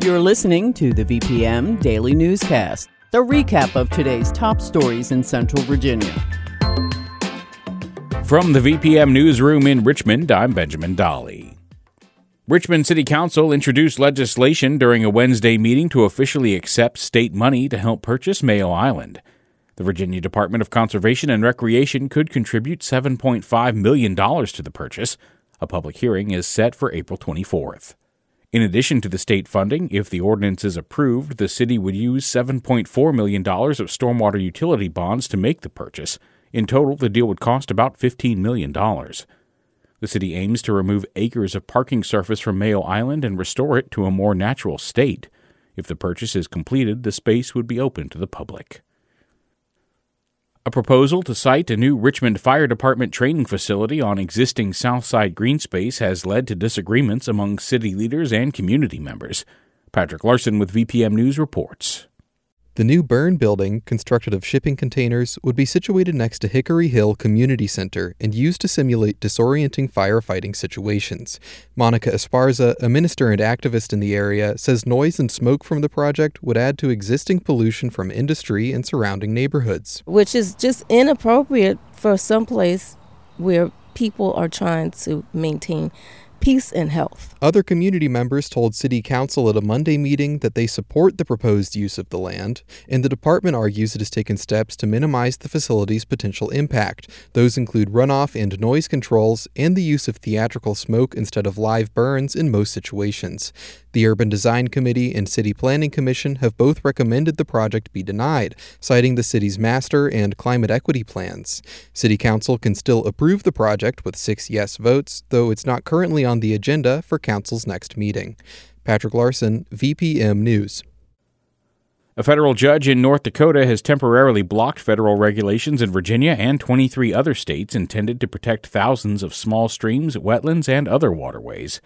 You're listening to the VPM Daily Newscast, the recap of today's top stories in Central Virginia. From the VPM Newsroom in Richmond, I'm Benjamin Dolly. Richmond City Council introduced legislation during a Wednesday meeting to officially accept state money to help purchase Mayo Island. The Virginia Department of Conservation and Recreation could contribute $7.5 million to the purchase. A public hearing is set for April 24th. In addition to the state funding, if the ordinance is approved, the city would use $7.4 million of stormwater utility bonds to make the purchase. In total, the deal would cost about $15 million. The city aims to remove acres of parking surface from Mayo Island and restore it to a more natural state. If the purchase is completed, the space would be open to the public. A proposal to site a new Richmond Fire Department training facility on existing Southside green space has led to disagreements among city leaders and community members. Patrick Larson with VPM News reports. The new burn building, constructed of shipping containers, would be situated next to Hickory Hill Community Center and used to simulate disorienting firefighting situations. Monica Esparza, a minister and activist in the area, says noise and smoke from the project would add to existing pollution from industry and surrounding neighborhoods. Which is just inappropriate for some place where people are trying to maintain peace and health. Other community members told City Council at a Monday meeting that they support the proposed use of the land, and the department argues it has taken steps to minimize the facility's potential impact. Those include runoff and noise controls and the use of theatrical smoke instead of live burns in most situations. The Urban Design Committee and City Planning Commission have both recommended the project be denied, citing the city's master and climate equity plans. City Council can still approve the project with six yes votes, though it's not currently on the agenda for Council's next meeting. Patrick Larson, VPM News. A federal judge in North Dakota has temporarily blocked federal regulations in Virginia and 23 other states intended to protect thousands of small streams, wetlands, and other waterways.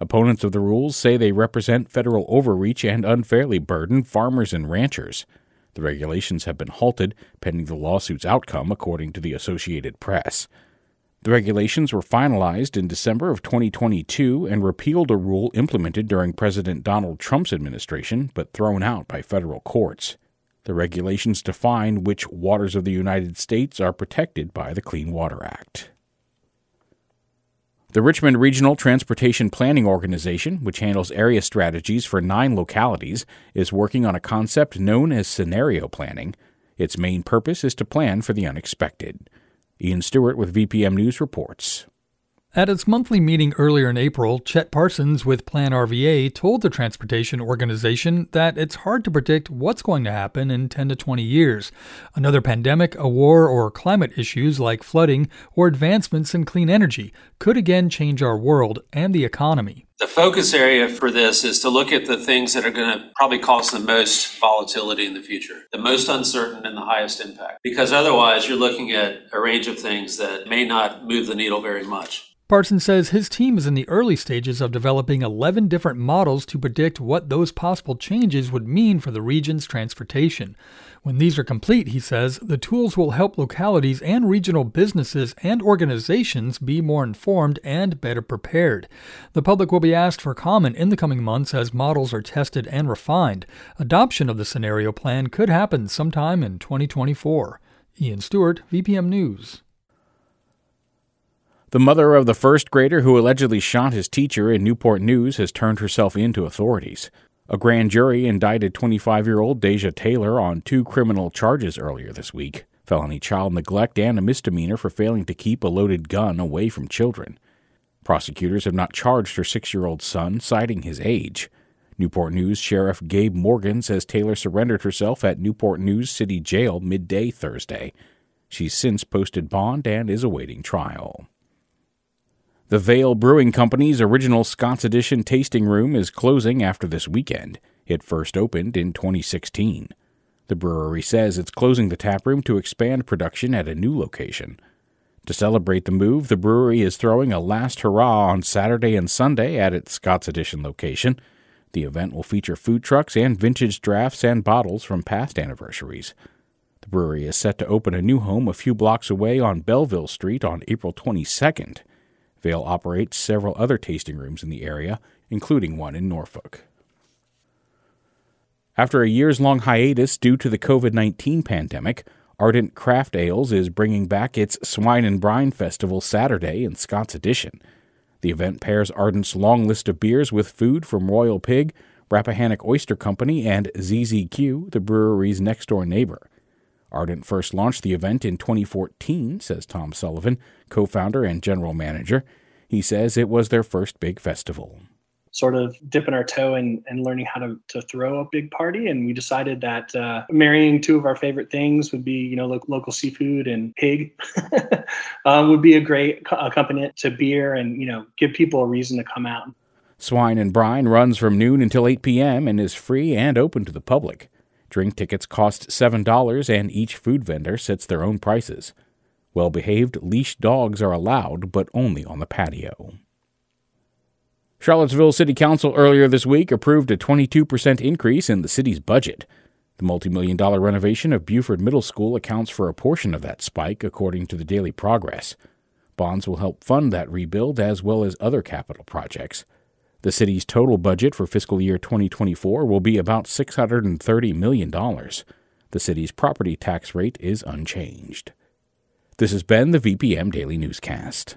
Opponents of the rules say they represent federal overreach and unfairly burden farmers and ranchers. The regulations have been halted pending the lawsuit's outcome, according to the Associated Press. The regulations were finalized in December of 2022 and repealed a rule implemented during President Donald Trump's administration but thrown out by federal courts. The regulations define which waters of the United States are protected by the Clean Water Act. The Richmond Regional Transportation Planning Organization, which handles area strategies for nine localities, is working on a concept known as scenario planning. Its main purpose is to plan for the unexpected. Ian Stewart with VPM News reports. At its monthly meeting earlier in April, Chet Parsons with Plan RVA told the transportation organization that it's hard to predict what's going to happen in 10 to 20 years. Another pandemic, a war, or climate issues like flooding or advancements in clean energy could again change our world and the economy. The focus area for this is to look at the things that are going to probably cause the most volatility in the future, the most uncertain and the highest impact. Because otherwise, you're looking at a range of things that may not move the needle very much. Parsons says his team is in the early stages of developing 11 different models to predict what those possible changes would mean for the region's transportation. When these are complete, he says, the tools will help localities and regional businesses and organizations be more informed and better prepared. The public will be asked for comment in the coming months as models are tested and refined. Adoption of the scenario plan could happen sometime in 2024. Ian Stewart, VPM News. The mother of the first grader who allegedly shot his teacher in Newport News has turned herself in to authorities. A grand jury indicted 25 year old Deja Taylor on two criminal charges earlier this week felony child neglect and a misdemeanor for failing to keep a loaded gun away from children. Prosecutors have not charged her six year old son, citing his age. Newport News Sheriff Gabe Morgan says Taylor surrendered herself at Newport News City Jail midday Thursday. She's since posted bond and is awaiting trial. The Veil Brewing Company's original Scott's Addition tasting room is closing after this weekend. It first opened in 2016. The brewery says it's closing the taproom to expand production at a new location. To celebrate the move, the brewery is throwing a last hurrah on Saturday and Sunday at its Scott's Addition location. The event will feature food trucks and vintage drafts and bottles from past anniversaries. The brewery is set to open a new home a few blocks away on Belleville Street on April 22nd. Veil operates several other tasting rooms in the area, including one in Norfolk. After a years long hiatus due to the COVID 19 pandemic, Ardent Craft Ales is bringing back its Swine and Brine Festival Saturday in Scott's Addition. The event pairs Ardent's long list of beers with food from Royal Pig, Rappahannock Oyster Company, and ZZQ, the brewery's next door neighbor. Ardent first launched the event in 2014, says Tom Sullivan, co founder and general manager. He says it was their first big festival. Sort of dipping our toe in and learning how to, to throw a big party. And we decided that uh, marrying two of our favorite things would be, you know, lo- local seafood and pig um, would be a great accompaniment to beer and, you know, give people a reason to come out. Swine and Brine runs from noon until 8 p.m. and is free and open to the public. Drink tickets cost $7, and each food vendor sets their own prices. Well behaved leashed dogs are allowed, but only on the patio. Charlottesville City Council earlier this week approved a 22% increase in the city's budget. The multi-million dollar renovation of Buford Middle School accounts for a portion of that spike, according to the Daily Progress. Bonds will help fund that rebuild as well as other capital projects. The city's total budget for fiscal year 2024 will be about $630 million. The city's property tax rate is unchanged. This has been the VPM Daily Newscast.